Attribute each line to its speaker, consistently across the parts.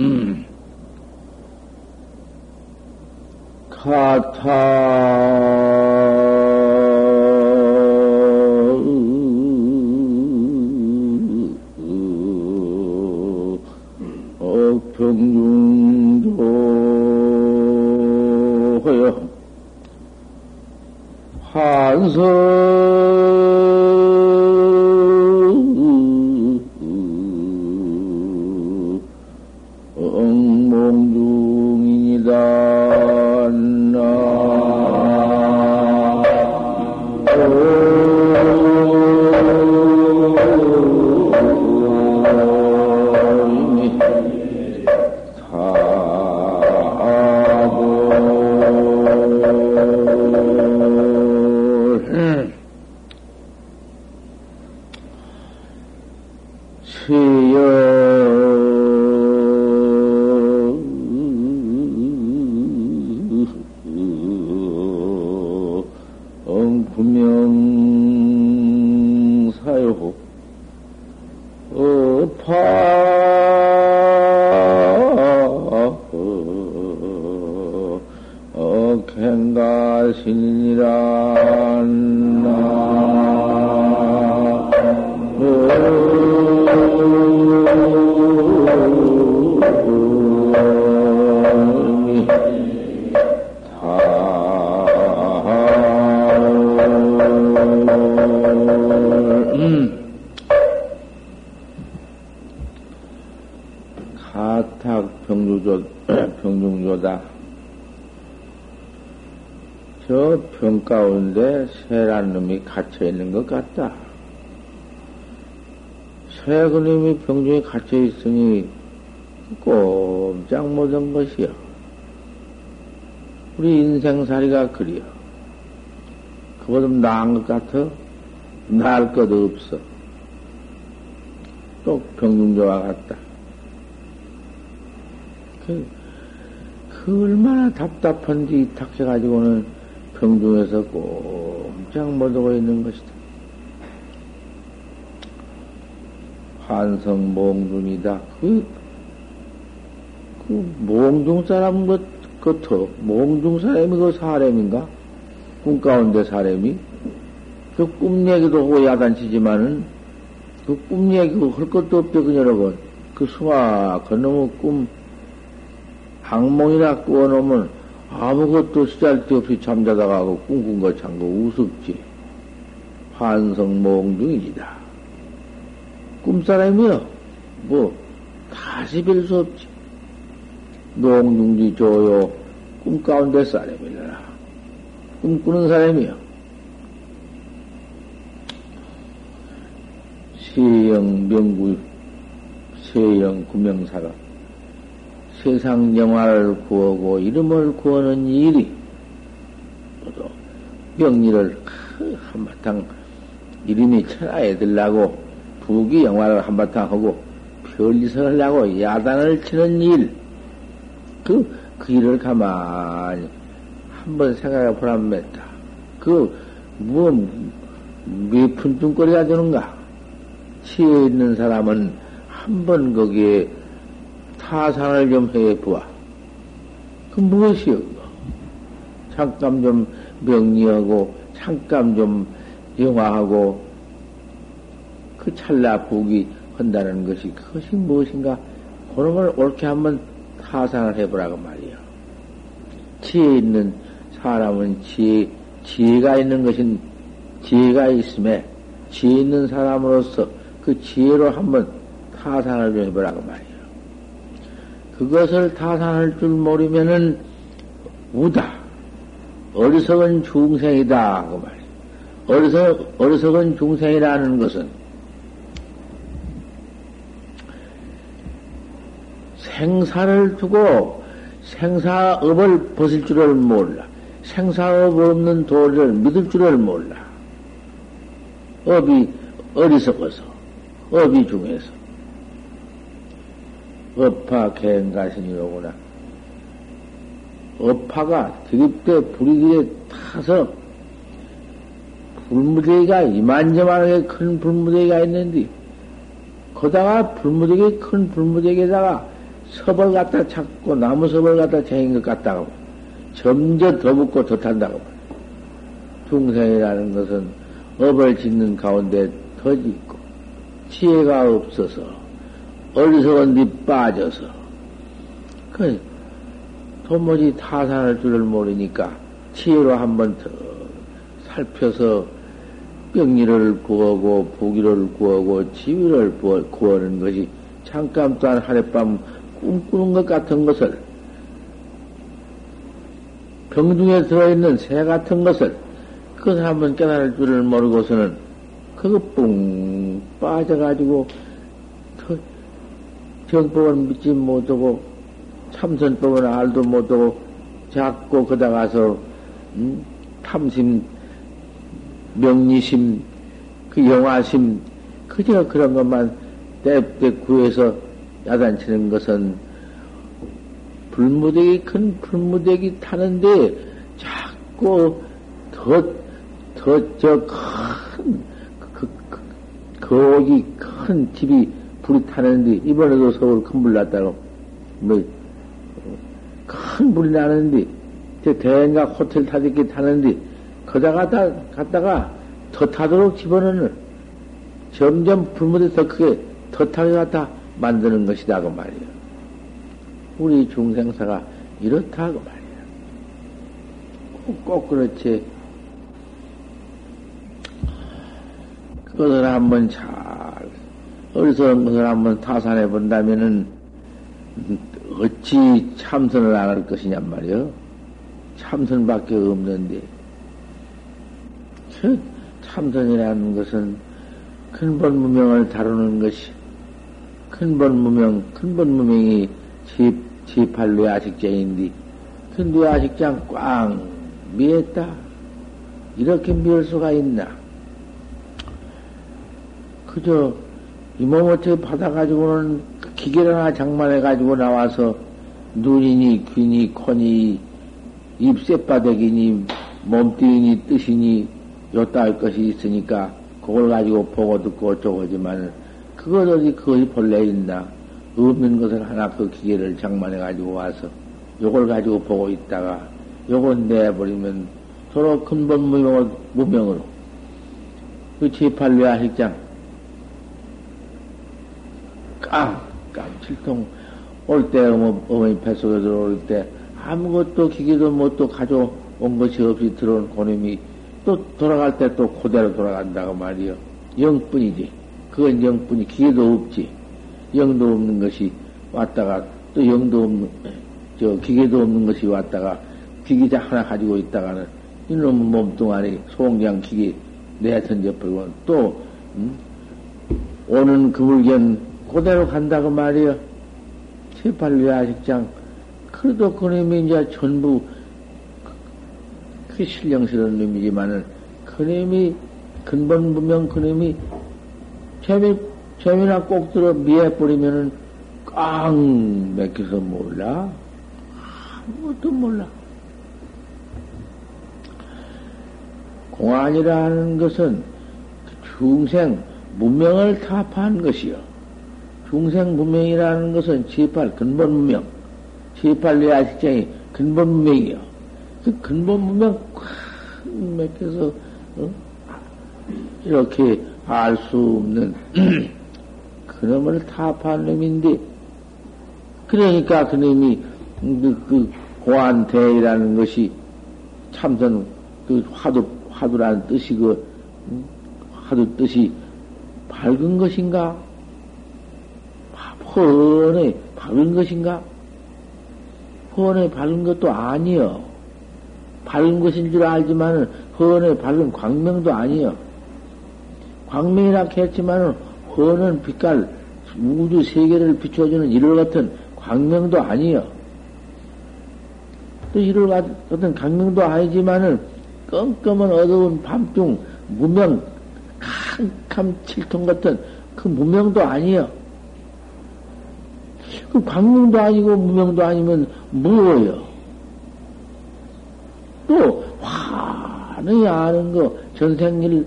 Speaker 1: 음. 가타 병중도 허여 한성 갇혀 있는 것 같다. 새 그놈이 병중에 갇혀 있으니 꼼짝 못한 것이여. 우리 인생살이가 그리여. 그보다 나은 것 같아? 나을 것 없어. 또 병중조와 같다. 그, 그 얼마나 답답한지 탁해가지고는 병중에서 꼼짝 못하고 있는 것이다. 한성 몽중이다. 그, 그 몽중 사람 것, 같어. 몽중 사람이 그 사람인가? 꿈 가운데 사람이? 그 꿈 얘기도 하고 야단치지만은 그 꿈 얘기 할 것도 없죠, 그녀라고. 그 수화, 그놈의 꿈, 악몽이나 꾸어놓으면 아무것도 쓰잘데없이 잠자다가 고 꿈꾼 거 참고 우습지. 환성몽중이다. 꿈사람이여. 뭐, 다시 별수 없지. 농중지 조요. 꿈 가운데 사람이라. 꿈꾸는 사람이여. 세영 명구, 세영 구명사가 세상 영화를 구하고 이름을 구하는 일이 또 명리를 한바탕 이름이 천하에 들라고 부귀 영화를 한바탕 하고 별리선을 하고 야단을 치는 일, 그, 그 일을 가만히 한번 생각해 보란 맺다. 그, 뭐, 몇 푼뚱거리가 되는가? 치에 있는 사람은 한 번 거기에 타산을 좀 해보아. 그 무엇이여, 그거? 잠깐 좀 명리하고, 잠깐 좀 영화하고, 그 찰나 보기 한다는 것이, 그것이 무엇인가? 그런 걸 옳게 한번 타산을 해보라고 말이야. 지혜 있는 사람은 지혜, 지혜가 있는 것인, 지혜가 있음에, 지혜 있는 사람으로서 그 지혜로 한번 타산을 좀 해보라고 말이야. 그것을 타산할 줄 모르면은 우다. 어리석은 중생이다. 그 말이야. 어리석, 어리석은 중생이라는 것은 생사를 두고 생사업을 벗을 줄을 몰라. 생사업 없는 도리를 믿을 줄을 몰라. 업이 어리석어서, 업이 중에서. 업파 갱가신이로구나. 업파가 드립대 불이길에 타서 불무대기가 이만저만하게 큰 불무대기가 있는데 거다가 불무대기 큰 불무대기에다가 섭을 갖다 찾고 나무 섭을 갖다 쟁인 것 같다고 점점 더 붙고 더 탄다고 중생이라는 것은 업을 짓는 가운데 더 짓고 지혜가 없어서 어리석은 데 빠져서. 그 도무지 타산할 줄을 모르니까 지혜로 한번 더 살펴서 병리를 구하고 부기를 구하고 지위를 구하는 것이 잠깐 또한 하룻밤 꿈꾸는 것 같은 것을 병중에 들어있는 새 같은 것을 그것을 한번 깨달을 줄을 모르고서는 그거 뿡 빠져가지고 정법은 믿지 못하고 참선법은 알도 못하고 자꾸 거다 가서 음? 탐심, 명리심, 그 영화심, 그저 그런 것만 때때 구해서 야단치는 것은 불무대기 큰 불무대기 타는데 자꾸 더 더 저큰 그, 그, 거기 큰 집이 불이 타는데 이번에도 서울 큰 불 났다고 뭐큰 불이 나는데 저 대인가 호텔 타듯이 타는데 거다 갔다 갔다가 더 타도록 집어넣는 점점 불무대 더 크게 더 타게 갖다 만드는 것이다 그 말이야. 우리 중생사가 이렇다 그 말이야. 꼭, 꼭 그렇지. 것을 한번 잘 어리석은 것을 한번 타산해 본다면은 어찌 참선을 안 할 것이냔 말이요. 참선밖에 없는데 그 참선이라는 것은 근본 무명을 다루는 것이 근본 무명, 근본 무명이 집, 집할 뇌아식장인데 그 뇌아식장 꽝 미했다. 이렇게 미울 수가 있나? 그저 이몸 어떻게 받아가지고는 기계를 하나 장만해가지고 나와서 눈이니 귀니 코니 입새바닥이니 몸뚱이니 뜻이니 요따 할 것이 있으니까 그걸 가지고 보고 듣고 어쩌고 하지만 그것 어디 그것이 본래 있나? 없는 것을 하나 그 기계를 장만해 가지고 와서 요걸 가지고 보고 있다가 요걸 내버리면 서로 근본 무명으로, 무명으로. 그 제8외화 핵장 깡, 깡, 칠통 올때 어머니 뱃속에 들어올 때 아무것도 기계도 뭐또 가져온 것이 없이 들어온 고놈이 또 돌아갈 때 또 그대로 돌아간다고 말이요. 영뿐이지. 그건 영뿐이 기계도 없지. 영도 없는 것이 왔다가 또 영도 없는 저 기계도 없는 것이 왔다가 기계자 하나 가지고 있다가는 이놈 몸뚱아리 소홍장 기계 내 던져버리고 또 음? 오는 그물견 그대로 간다고 말이요. 세팔리 아식장 그래도 그놈이 이제 전부 그 신령스러운 놈이지만은 그놈이 근본 분명 그놈이 재미 재미나 꼭 들어 미해 버리면은 꽝 맥혀서 몰라 아무것도 몰라. 공안이라는 것은 중생 문명을 타파한 것이요. 중생 문명이라는 것은 제8 근본 문명, 제8 뇌아식장이 근본 문명이요. 그 근본 문명 콱 맥혀서 어? 이렇게 알 수 없는 그놈을 타파한 놈인데 그러니까 그놈이 그, 그 고안대이라는 것이 참선 그 화두 화두라는 뜻이 그 화두 뜻이 밝은 것인가? 훤해 밝은 것인가? 훤해 밝은 것도 아니여. 밝은 것인 줄 알지만은 헌에 밝은 광명도 아니여. 광명이라 했지만은 헌은 빛깔 우주 세계를 비춰주는 이를 같은 광명도 아니여. 또 이를 같은 광명도 아니지만은 껌껌한 어두운 밤중 무명 캄캄 칠통 같은 그 무명도 아니여. 그 광명도 아니고 무명도 아니면 무엇여? 또 환히 아는 거 전생일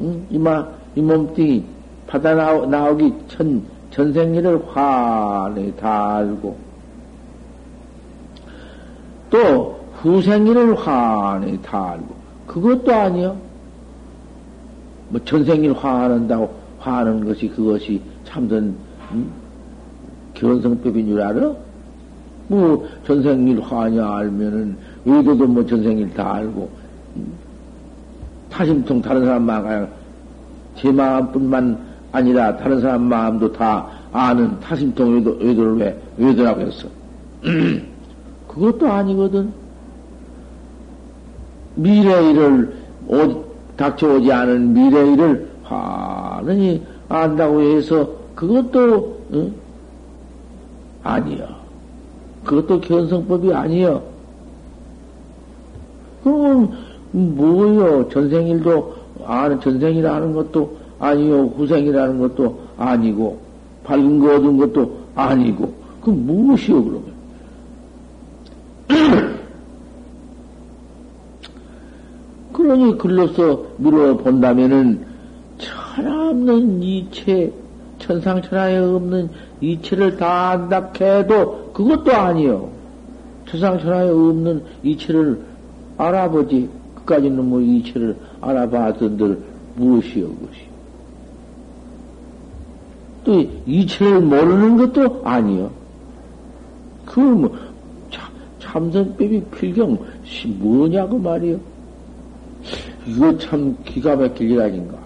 Speaker 1: 응? 이마 이 몸뚱이 받아 나오, 나오기 전 전생일을 환히 다 알고, 또 후생일을 환히 다 알고, 그것도 아니요. 뭐 전생일 화한다고 화하는 것이 그것이 참된 음? 견성법인 줄 알아? 뭐 전생일 화냐 알면은 외도도 뭐 전생일 다 알고 음? 타심통 다른 사람 마음 제 마음뿐만 아니라 다른 사람 마음도 다 아는 타심통 외도, 외도를 왜 외도라고 했어? 그것도 아니거든. 미래 일을 오, 닥쳐오지 않은 미래 일을 환히 안다고 해서 그것도 응? 아니요. 그것도 견성법이 아니요. 그럼 뭐요? 전생일도 아는 전생이라는 것도 아니요. 후생이라는 것도 아니고 밝은 거 얻은 것도 아니고 그 무엇이요 그러면? 그러니 글로서 물어본다면은 천하 없는 이체, 천상천하에 없는 이체를 다 안다 해도 그것도 아니요. 천상천하에 없는 이체를 알아보지. 그까지는 뭐 이체를 알아봐던들 무엇이요, 그것이. 또 이체를 모르는 것도 아니요. 그 뭐, 참선법이 필경 뭐냐고 말이요. 이거 참 기가 막힐 일 아닌가.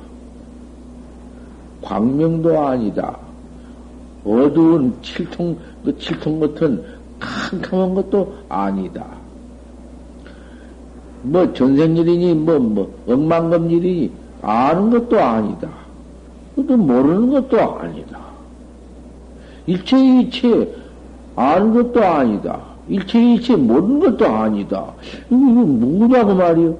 Speaker 1: 광명도 아니다. 어두운 칠통, 그 칠통 같은 캄캄한 것도 아니다. 뭐 전생일이니, 뭐, 뭐, 억만금일이니, 아는 것도 아니다. 또 모르는 것도 아니다. 일체 이체 아는 것도 아니다. 일체 이체 모르는 것도 아니다. 이거, 이거 뭐냐고 말이요.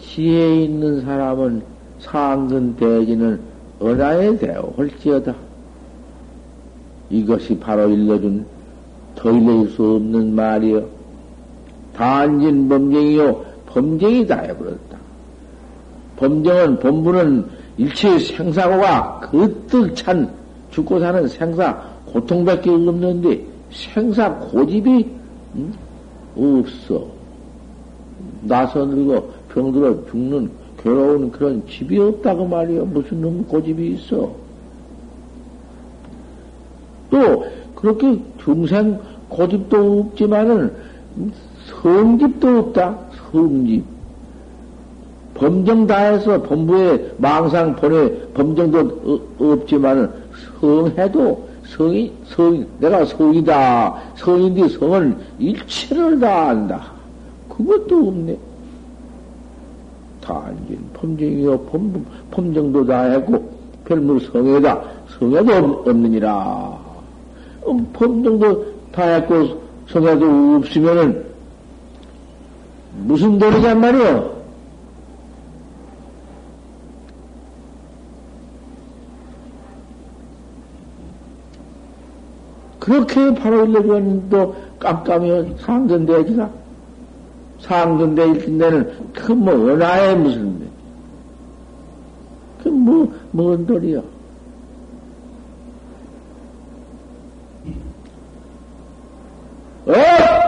Speaker 1: 지혜 있는 사람은 상근 대지는 은하에 대어 홀지어다. 이것이 바로 일러준 더 일러줄 수 없는 말이여. 단진 범정이요. 범정이다 해버렸다. 범정은 본부는 일체 생사고가 그득 찬 죽고 사는 생사 고통밖에 없는데 생사 고집이 음? 없어. 나서 늙어 병들어 죽는 괴로운 그런 집이 없다고 말이요. 무슨 놈 고집이 있어. 또, 그렇게 중생 고집도 없지만은 성집도 없다. 성집. 범정 다해서 범부에 망상 보내 범정도 없지만은 성해도 성이, 성, 내가 성이다. 성인데 성은 일체를 다 안다. 그것도 없네. 단진 범정이요 범, 범정도 다 했고 별무 성에다 성에도 없느니라 음, 범정도 다 했고 성에도 없으면은 무슨 도리냔 말이요 그렇게 바로 일러주었는데 깜깜이 상전대지가 상근대 일진대는 그뭐 은하에 무슨 그뭐 뭔 돌이야? 어?